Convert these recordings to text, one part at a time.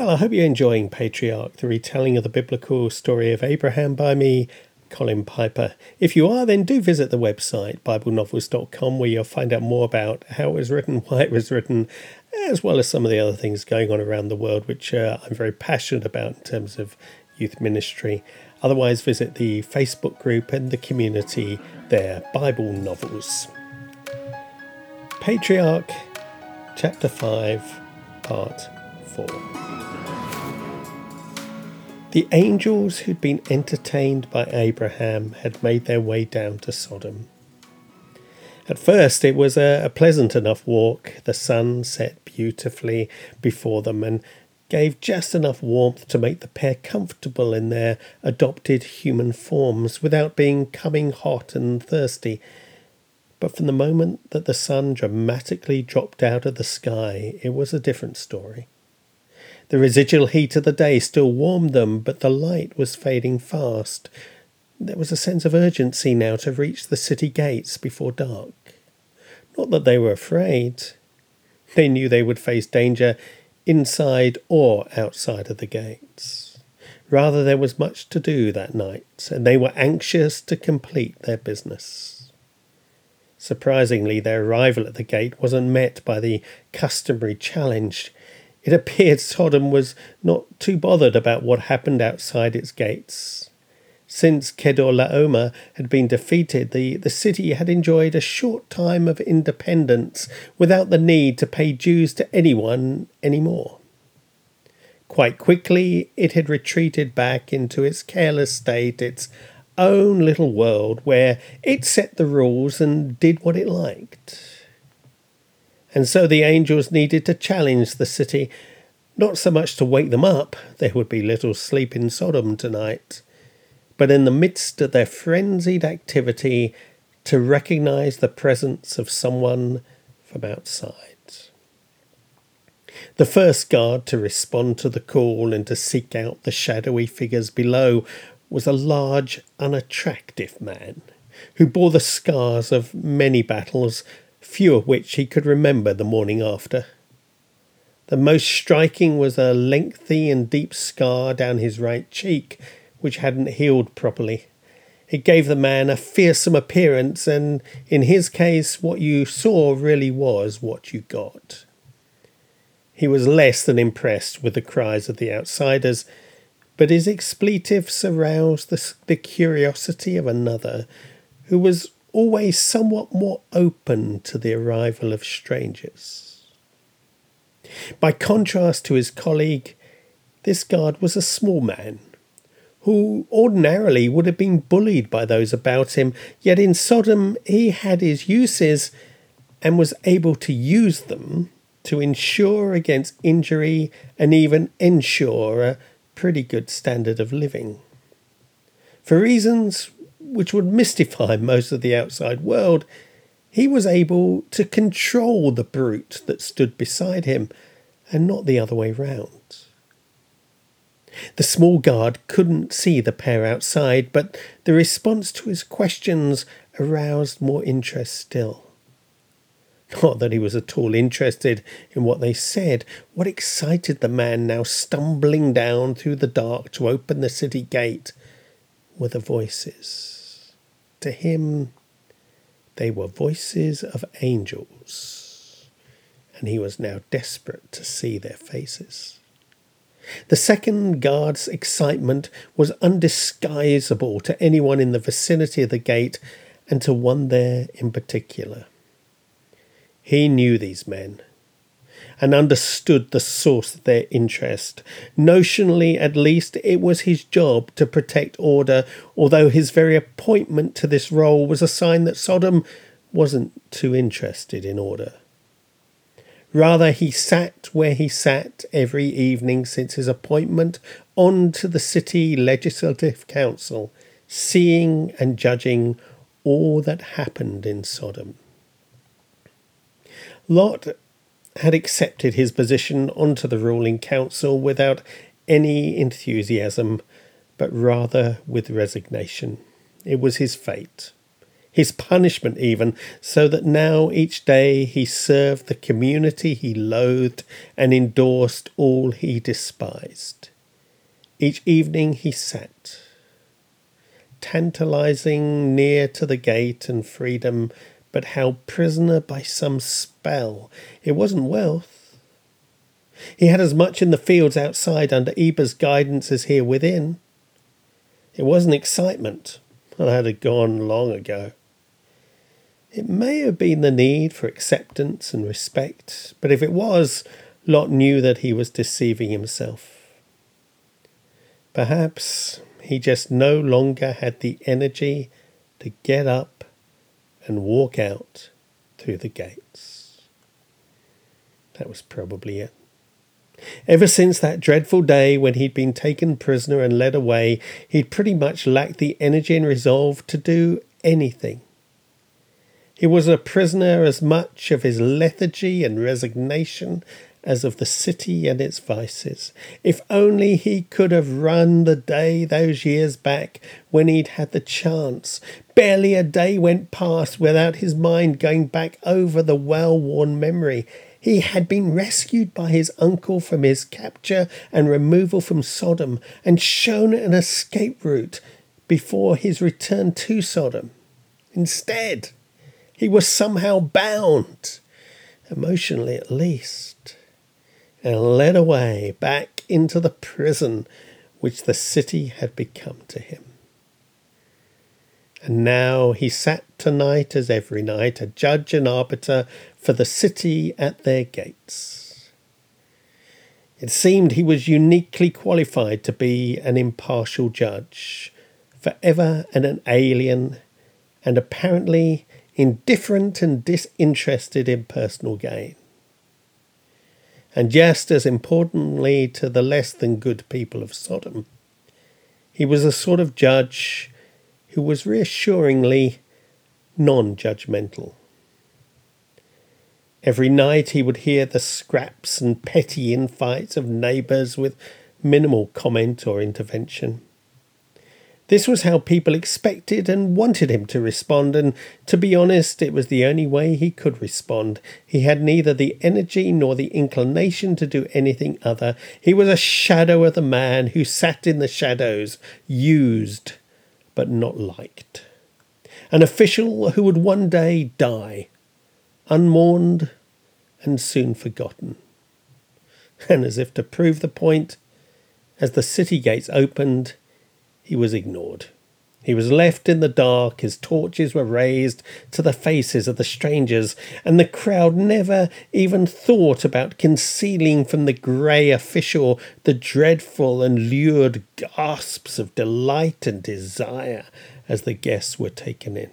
Well, I hope you're enjoying Patriarch, the retelling of the biblical story of Abraham by me, Colin Piper. If you are, then do visit the website, BibleNovels.com, where you'll find out more about how it was written, why it was written, as well as some of the other things going on around the world, which uh, I'm very passionate about in terms of youth ministry. Otherwise, visit the Facebook group and the community there, Bible Novels. Patriarch, Chapter 5, Part 4. The angels who'd been entertained by Abraham had made their way down to Sodom. At first, it was a, a, pleasant enough walk. The sun set beautifully before them and gave just enough warmth to make the pair comfortable in their adopted human forms without being coming hot and thirsty. But from the moment that the sun dramatically dropped out of the sky, it was a different story. The residual heat of the day still warmed them, but the light was fading fast. There was a sense of urgency now to reach the city gates before dark. Not that they were afraid. They knew they would face danger inside or outside of the gates. Rather, there was much to do that night, and they were anxious to complete their business. Surprisingly, their arrival at the gate wasn't met by the customary challenge it appeared Sodom was not too bothered about what happened outside its gates. Since Kedorlaomer had been defeated, the, the city had enjoyed a short time of independence without the need to pay dues to anyone any more. Quite quickly, it had retreated back into its careless state, its own little world, where it set the rules and did what it liked. And so the angels needed to challenge the city, not so much to wake them up, there would be little sleep in Sodom tonight, but in the midst of their frenzied activity, to recognize the presence of someone from outside. The first guard to respond to the call and to seek out the shadowy figures below was a large, unattractive man who bore the scars of many battles few of which he could remember the morning after. The most striking was a lengthy and deep scar down his right cheek, which hadn't healed properly. It gave the man a fearsome appearance, and in his case, what you saw really was what you got. He was less than impressed with the cries of the outsiders, but his expletives aroused the, the curiosity of another, who was always somewhat more open to the arrival of strangers. By contrast to his colleague, this guard was a small man who ordinarily would have been bullied by those about him, yet in Sodom he had his uses and was able to use them to insure against injury and even ensure a pretty good standard of living. For reasons which would mystify most of the outside world, he was able to control the brute that stood beside him and not the other way round. The small guard couldn't see the pair outside, but the response to his questions aroused more interest still. Not that he was at all interested in what they said. What excited the man now stumbling down through the dark to open the city gate were the voices. To him, they were voices of angels, and he was now desperate to see their faces. The second guard's excitement was undisguisable to anyone in the vicinity of the gate and to one there in particular. He knew these men and understood the source of their interest. Notionally, at least, it was his job to protect order, although his very appointment to this role was a sign that Sodom wasn't too interested in order. Rather, he sat where he sat every evening since his appointment on to the city legislative council, seeing and judging all that happened in Sodom. Lot had accepted his position onto the ruling council without any enthusiasm, but rather with resignation. It was his fate. his punishment even, so that now each day he served the community he loathed and endorsed all he despised. Each evening he sat, tantalizing near to the gate and freedom, but held prisoner by some spell. It wasn't wealth. He had as much in the fields outside under Eber's guidance as here within. It wasn't excitement. that had gone long ago. It may have been the need for acceptance and respect, but if it was, Lot knew that he was deceiving himself. Perhaps he just no longer had the energy to get up and walk out through the gates. That was probably it. Ever since that dreadful day when he'd been taken prisoner and led away, he'd pretty much lacked the energy and resolve to do anything. He was a prisoner as much of his lethargy and resignation as of the city and its vices. If only he could have run the day those years back when he'd had the chance. Barely a day went past without his mind going back over the well worn memory. He had been rescued by his uncle from his capture and removal from Sodom and shown an escape route before his return to Sodom. Instead, he was somehow bound, emotionally at least, and led away back into the prison which the city had become to him. And now he sat tonight as every night, a judge and arbiter for the city at their gates. It seemed he was uniquely qualified to be an impartial judge, forever and an alien, and apparently indifferent and disinterested in personal gain. And just as importantly to the less than good people of Sodom, he was a sort of judge who was reassuringly non judgmental. Every night he would hear the scraps and petty infights of neighbours with minimal comment or intervention. This was how people expected and wanted him to respond, and to be honest, it was the only way he could respond. He had neither the energy nor the inclination to do anything other. He was a shadow of the man who sat in the shadows, used but not liked. An official who would one day die, unmourned and soon forgotten. And as if to prove the point, as the city gates opened, he was ignored. He was left in the dark, his torches were raised to the faces of the strangers, and the crowd never even thought about concealing from the grey official the dreadful and lurid gasps of delight and desire as the guests were taken in.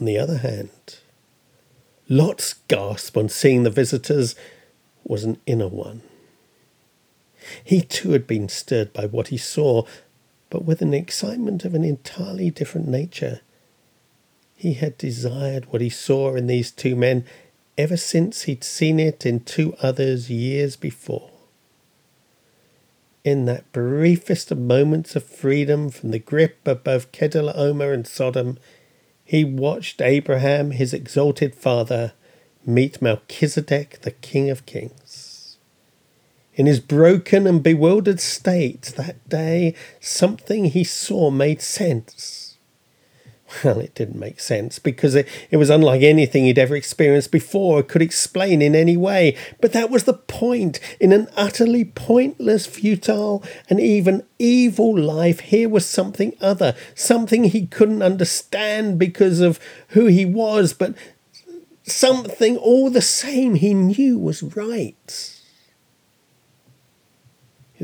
On the other hand, Lot's gasp on seeing the visitors was an inner one. He too had been stirred by what he saw, but with an excitement of an entirely different nature. He had desired what he saw in these two men ever since he'd seen it in two others years before. In that briefest of moments of freedom from the grip of both Kedorlaomer and Sodom, he watched Abraham, his exalted father, meet Melchizedek, the King of Kings. In his broken and bewildered state that day, something he saw made sense. Well, it didn't make sense because it, it was unlike anything he'd ever experienced before or could explain in any way. But that was the point. In an utterly pointless, futile, and even evil life, here was something other, something he couldn't understand because of who he was, but something all the same he knew was right.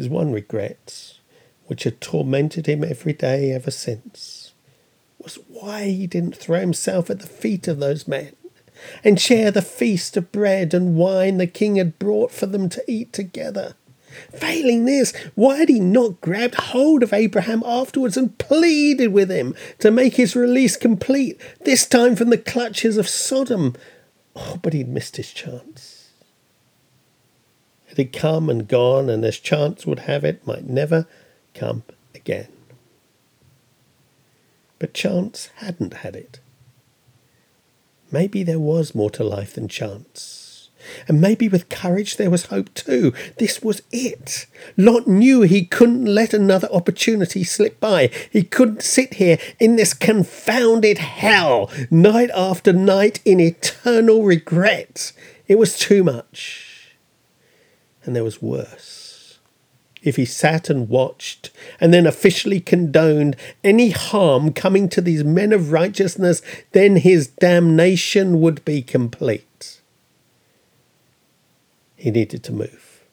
His one regret, which had tormented him every day ever since, was why he didn't throw himself at the feet of those men and share the feast of bread and wine the king had brought for them to eat together. Failing this, why had he not grabbed hold of Abraham afterwards and pleaded with him to make his release complete, this time from the clutches of Sodom? Oh, but he'd missed his chance. Had come and gone, and as chance would have it, might never come again. But chance hadn't had it. Maybe there was more to life than chance. And maybe with courage there was hope too. This was it. Lot knew he couldn't let another opportunity slip by. He couldn't sit here in this confounded hell, night after night, in eternal regret. It was too much. And there was worse if he sat and watched and then officially condoned any harm coming to these men of righteousness, then his damnation would be complete. He needed to move,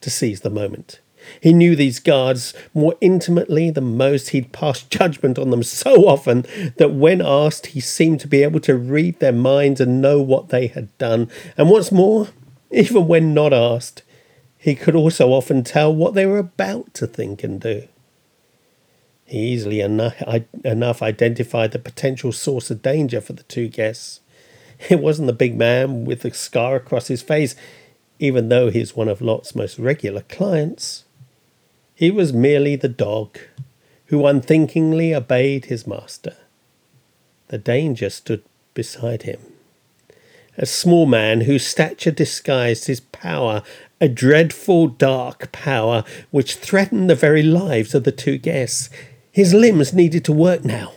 to seize the moment. He knew these guards more intimately than most. He'd passed judgment on them so often that when asked, he seemed to be able to read their minds and know what they had done. And what's more, even when not asked, he could also often tell what they were about to think and do. He easily enough, enough identified the potential source of danger for the two guests. It wasn't the big man with the scar across his face, even though he's one of Lot's most regular clients. He was merely the dog who unthinkingly obeyed his master. The danger stood beside him. A small man whose stature disguised his power a dreadful dark power which threatened the very lives of the two guests. His limbs needed to work now,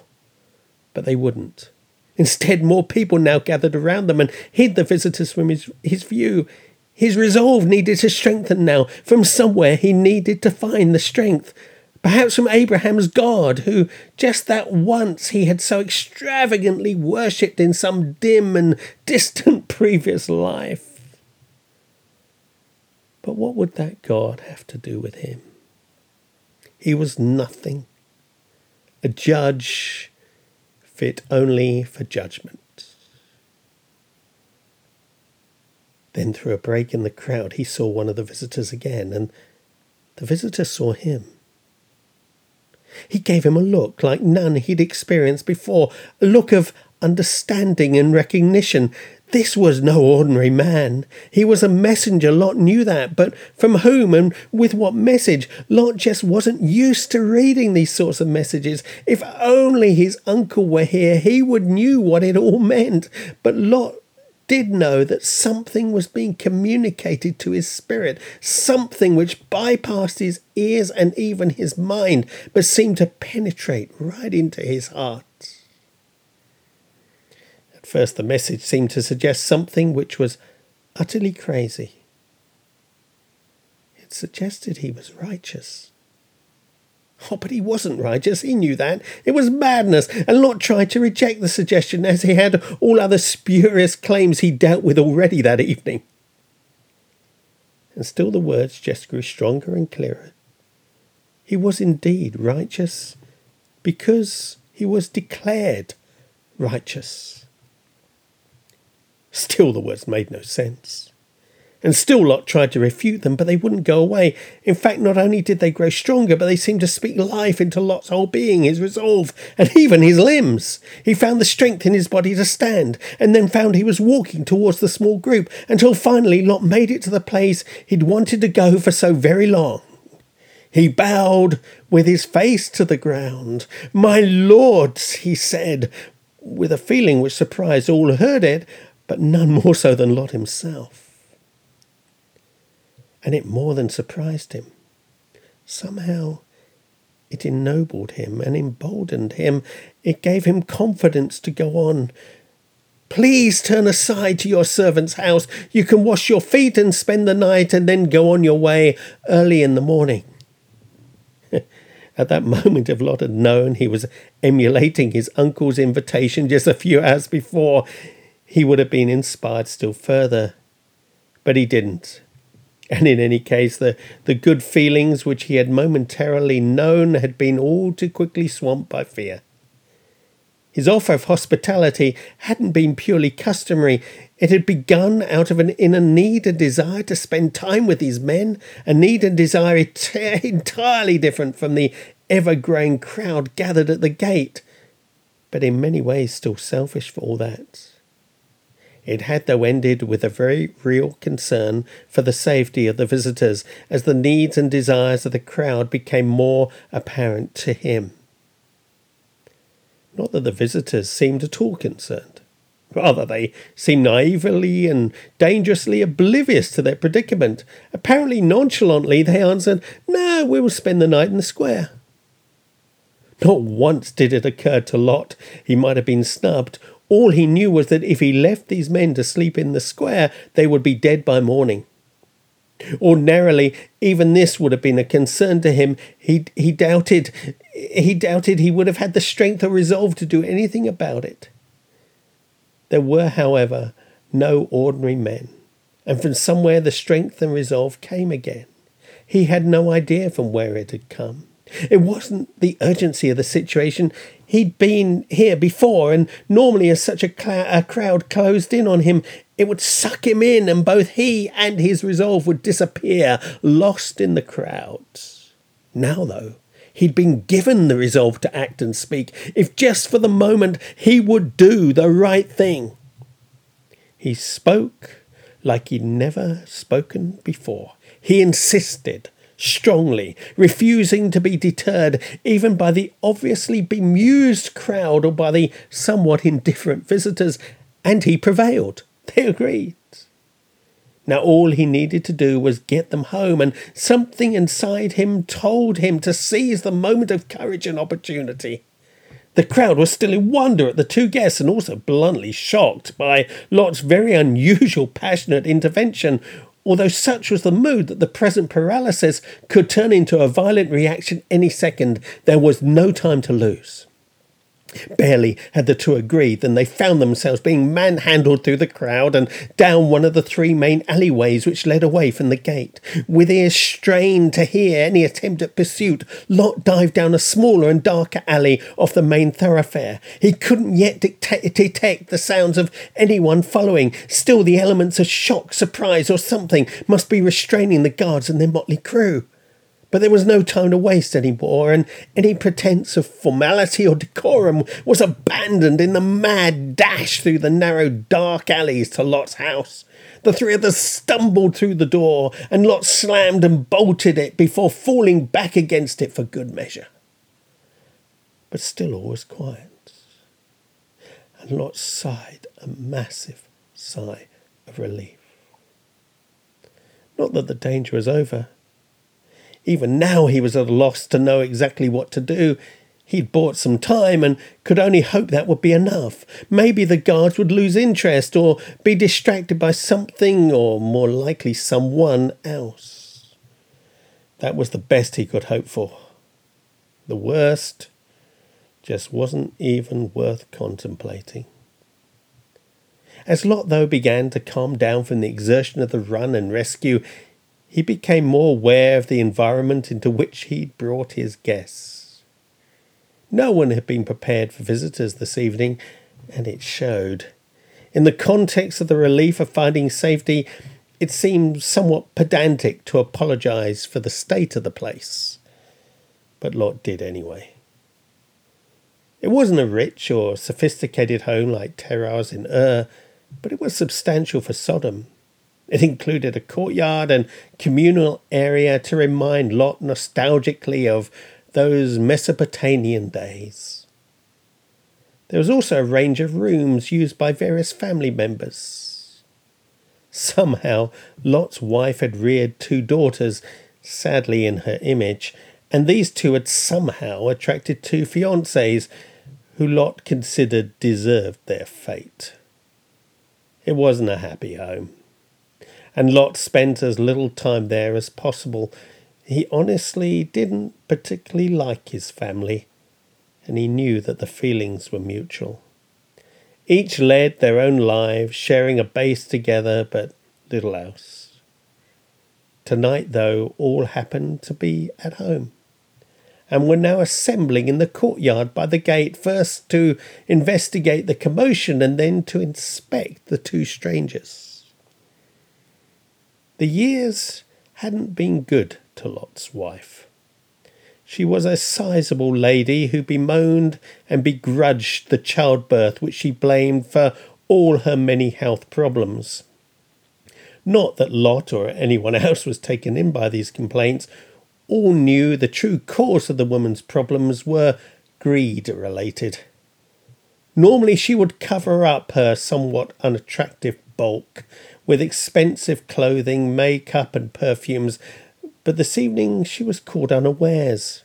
but they wouldn't. Instead, more people now gathered around them and hid the visitors from his, his view. His resolve needed to strengthen now. From somewhere he needed to find the strength. Perhaps from Abraham's God, who just that once he had so extravagantly worshipped in some dim and distant previous life. But what would that God have to do with him? He was nothing, a judge fit only for judgment. Then, through a break in the crowd, he saw one of the visitors again, and the visitor saw him. He gave him a look like none he'd experienced before, a look of understanding and recognition. This was no ordinary man. He was a messenger. Lot knew that, but from whom and with what message? Lot just wasn't used to reading these sorts of messages. If only his uncle were here, he would knew what it all meant. But Lot did know that something was being communicated to his spirit, something which bypassed his ears and even his mind, but seemed to penetrate right into his heart At first, the message seemed to suggest something which was utterly crazy. It suggested he was righteous. Oh, but he wasn't righteous. He knew that. It was madness, and Lot tried to reject the suggestion as he had all other spurious claims he dealt with already that evening. And still the words just grew stronger and clearer. He was indeed righteous because he was declared righteous. Still, the words made no sense. And still, Lot tried to refute them, but they wouldn't go away. In fact, not only did they grow stronger, but they seemed to speak life into Lot's whole being, his resolve, and even his limbs. He found the strength in his body to stand, and then found he was walking towards the small group, until finally Lot made it to the place he'd wanted to go for so very long. He bowed with his face to the ground. My lords, he said, with a feeling which surprised all who heard it, but none more so than Lot himself. And it more than surprised him. Somehow it ennobled him and emboldened him. It gave him confidence to go on. Please turn aside to your servant's house. You can wash your feet and spend the night and then go on your way early in the morning. At that moment, if Lot had known he was emulating his uncle's invitation just a few hours before, he would have been inspired still further. But he didn't. And in any case, the, the good feelings which he had momentarily known had been all too quickly swamped by fear. His offer of hospitality hadn't been purely customary. It had begun out of an inner need and desire to spend time with these men, a need and desire entirely different from the ever growing crowd gathered at the gate, but in many ways still selfish for all that. It had, though, ended with a very real concern for the safety of the visitors as the needs and desires of the crowd became more apparent to him. Not that the visitors seemed at all concerned. Rather, they seemed naively and dangerously oblivious to their predicament. Apparently nonchalantly, they answered, No, we will spend the night in the square. Not once did it occur to Lot he might have been snubbed. All he knew was that if he left these men to sleep in the square, they would be dead by morning. Ordinarily, even this would have been a concern to him. He he doubted he doubted he would have had the strength or resolve to do anything about it. There were, however, no ordinary men, and from somewhere the strength and resolve came again. He had no idea from where it had come. It wasn't the urgency of the situation. He'd been here before, and normally, as such a, cl- a, crowd closed in on him, it would suck him in, and both he and his resolve would disappear, lost in the crowds. Now, though, he'd been given the resolve to act and speak, if just for the moment he would do the right thing. He spoke like he'd never spoken before. He insisted strongly, refusing to be deterred even by the obviously bemused crowd or by the somewhat indifferent visitors, and he prevailed. They agreed. Now all he needed to do was get them home, and something inside him told him to seize the moment of courage and opportunity. The crowd was still in wonder at the two guests and also bluntly shocked by Lot's very unusual passionate intervention, although such was the mood that the present paralysis could turn into a violent reaction any second, there was no time to lose. Barely had the two agreed than they found themselves being manhandled through the crowd and down one of the three main alleyways which led away from the gate. With ears strained to hear any attempt at pursuit, Lot dived down a smaller and darker alley off the main thoroughfare. He couldn't yet detect the sounds of anyone following. Still, the elements of shock, surprise, or something must be restraining the guards and their motley crew. But there was no time to waste any more, and any pretense of formality or decorum was abandoned in the mad dash through the narrow, dark alleys to Lot's house. The three of others stumbled through the door, and Lot slammed and bolted it before falling back against it for good measure. But still all was quiet, and Lot sighed a massive sigh of relief. Not that the danger was over. Even now he was at a loss to know exactly what to do. He'd bought some time and could only hope that would be enough. Maybe the guards would lose interest or be distracted by something or more likely someone else. That was the best he could hope for. The worst just wasn't even worth contemplating. As Lot, though, began to calm down from the exertion of the run and rescue, he became more aware of the environment into which he'd brought his guests. No one had been prepared for visitors this evening, and it showed. In the context of the relief of finding safety, it seemed somewhat pedantic to apologize for the state of the place. But Lot did anyway. It wasn't a rich or sophisticated home like Terah's in Ur, but it was substantial for Sodom. It included a courtyard and communal area to remind Lot nostalgically of those Mesopotamian days. There was also a range of rooms used by various family members. Somehow, Lot's wife had reared two daughters, sadly in her image, and these two had somehow attracted two fiancés who Lot considered deserved their fate. It wasn't a happy home and Lot spent as little time there as possible. He honestly didn't particularly like his family, and he knew that the feelings were mutual. Each led their own lives, sharing a base together, but little else. Tonight, though, all happened to be at home, and were now assembling in the courtyard by the gate, first to investigate the commotion and then to inspect the two strangers. The years hadn't been good to Lot's wife. She was a sizable lady who bemoaned and begrudged the childbirth which she blamed for all her many health problems. Not that Lot or anyone else was taken in by these complaints. All knew the true cause of the woman's problems were greed related. Normally, she would cover up her somewhat unattractive bulk with expensive clothing, makeup, and perfumes, but this evening she was caught unawares.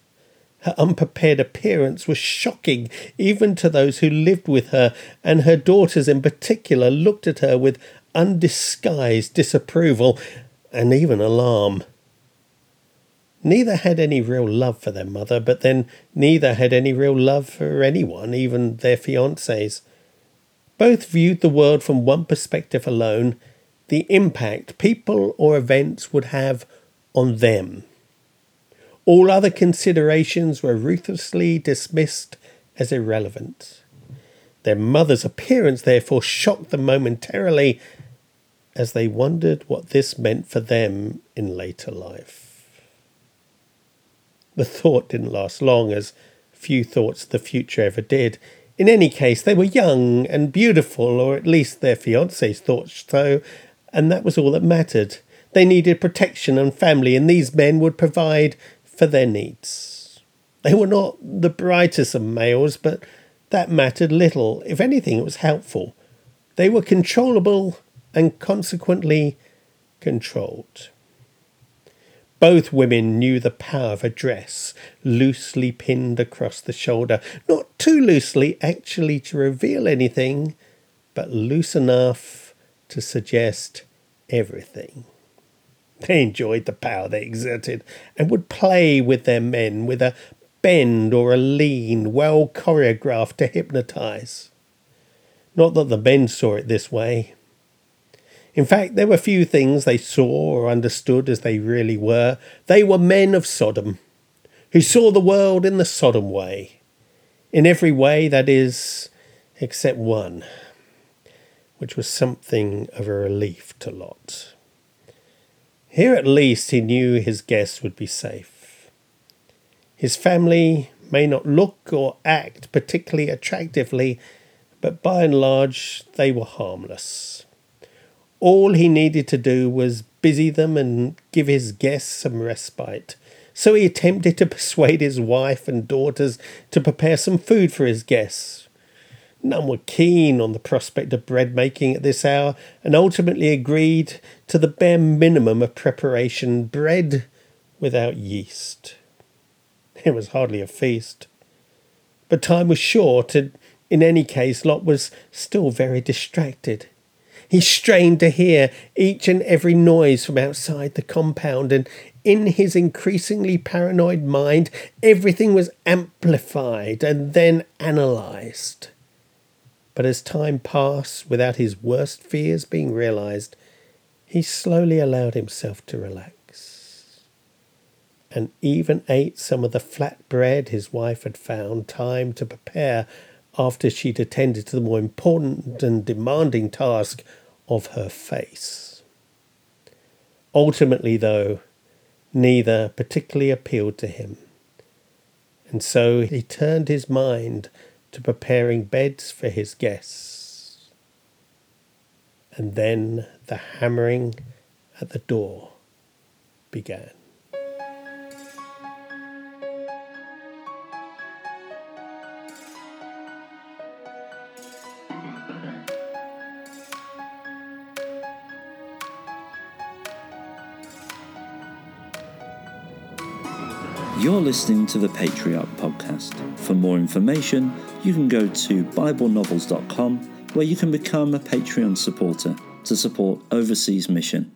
Her unprepared appearance was shocking even to those who lived with her, and her daughters in particular looked at her with undisguised disapproval and even alarm. Neither had any real love for their mother, but then neither had any real love for anyone, even their fiancés. Both viewed the world from one perspective alone the impact people or events would have on them. All other considerations were ruthlessly dismissed as irrelevant. Their mother's appearance, therefore, shocked them momentarily as they wondered what this meant for them in later life. The thought didn't last long, as few thoughts of the future ever did. In any case, they were young and beautiful, or at least their fiancés thought so, and that was all that mattered. They needed protection and family, and these men would provide for their needs. They were not the brightest of males, but that mattered little. If anything, it was helpful. They were controllable and consequently controlled. Both women knew the power of a dress loosely pinned across the shoulder, not too loosely actually to reveal anything, but loose enough to suggest everything. They enjoyed the power they exerted and would play with their men with a bend or a lean well choreographed to hypnotize. Not that the men saw it this way. In fact, there were few things they saw or understood as they really were. They were men of Sodom, who saw the world in the Sodom way. In every way, that is, except one which was something of a relief to Lot. Here at least he knew his guests would be safe. His family may not look or act particularly attractively, but by and large they were harmless. All he needed to do was busy them and give his guests some respite. So he attempted to persuade his wife and daughters to prepare some food for his guests, None were keen on the prospect of bread making at this hour, and ultimately agreed to the bare minimum of preparation bread without yeast. It was hardly a feast. But time was short, and in any case, Lot was still very distracted. He strained to hear each and every noise from outside the compound, and in his increasingly paranoid mind, everything was amplified and then analysed. But as time passed without his worst fears being realized, he slowly allowed himself to relax and even ate some of the flat bread his wife had found time to prepare after she'd attended to the more important and demanding task of her face. Ultimately, though, neither particularly appealed to him, and so he turned his mind to preparing beds for his guests. And then the hammering at the door began. You're listening to the Patriarch Podcast. For more information, you can go to BibleNovels.com where you can become a Patreon supporter to support Overseas Mission.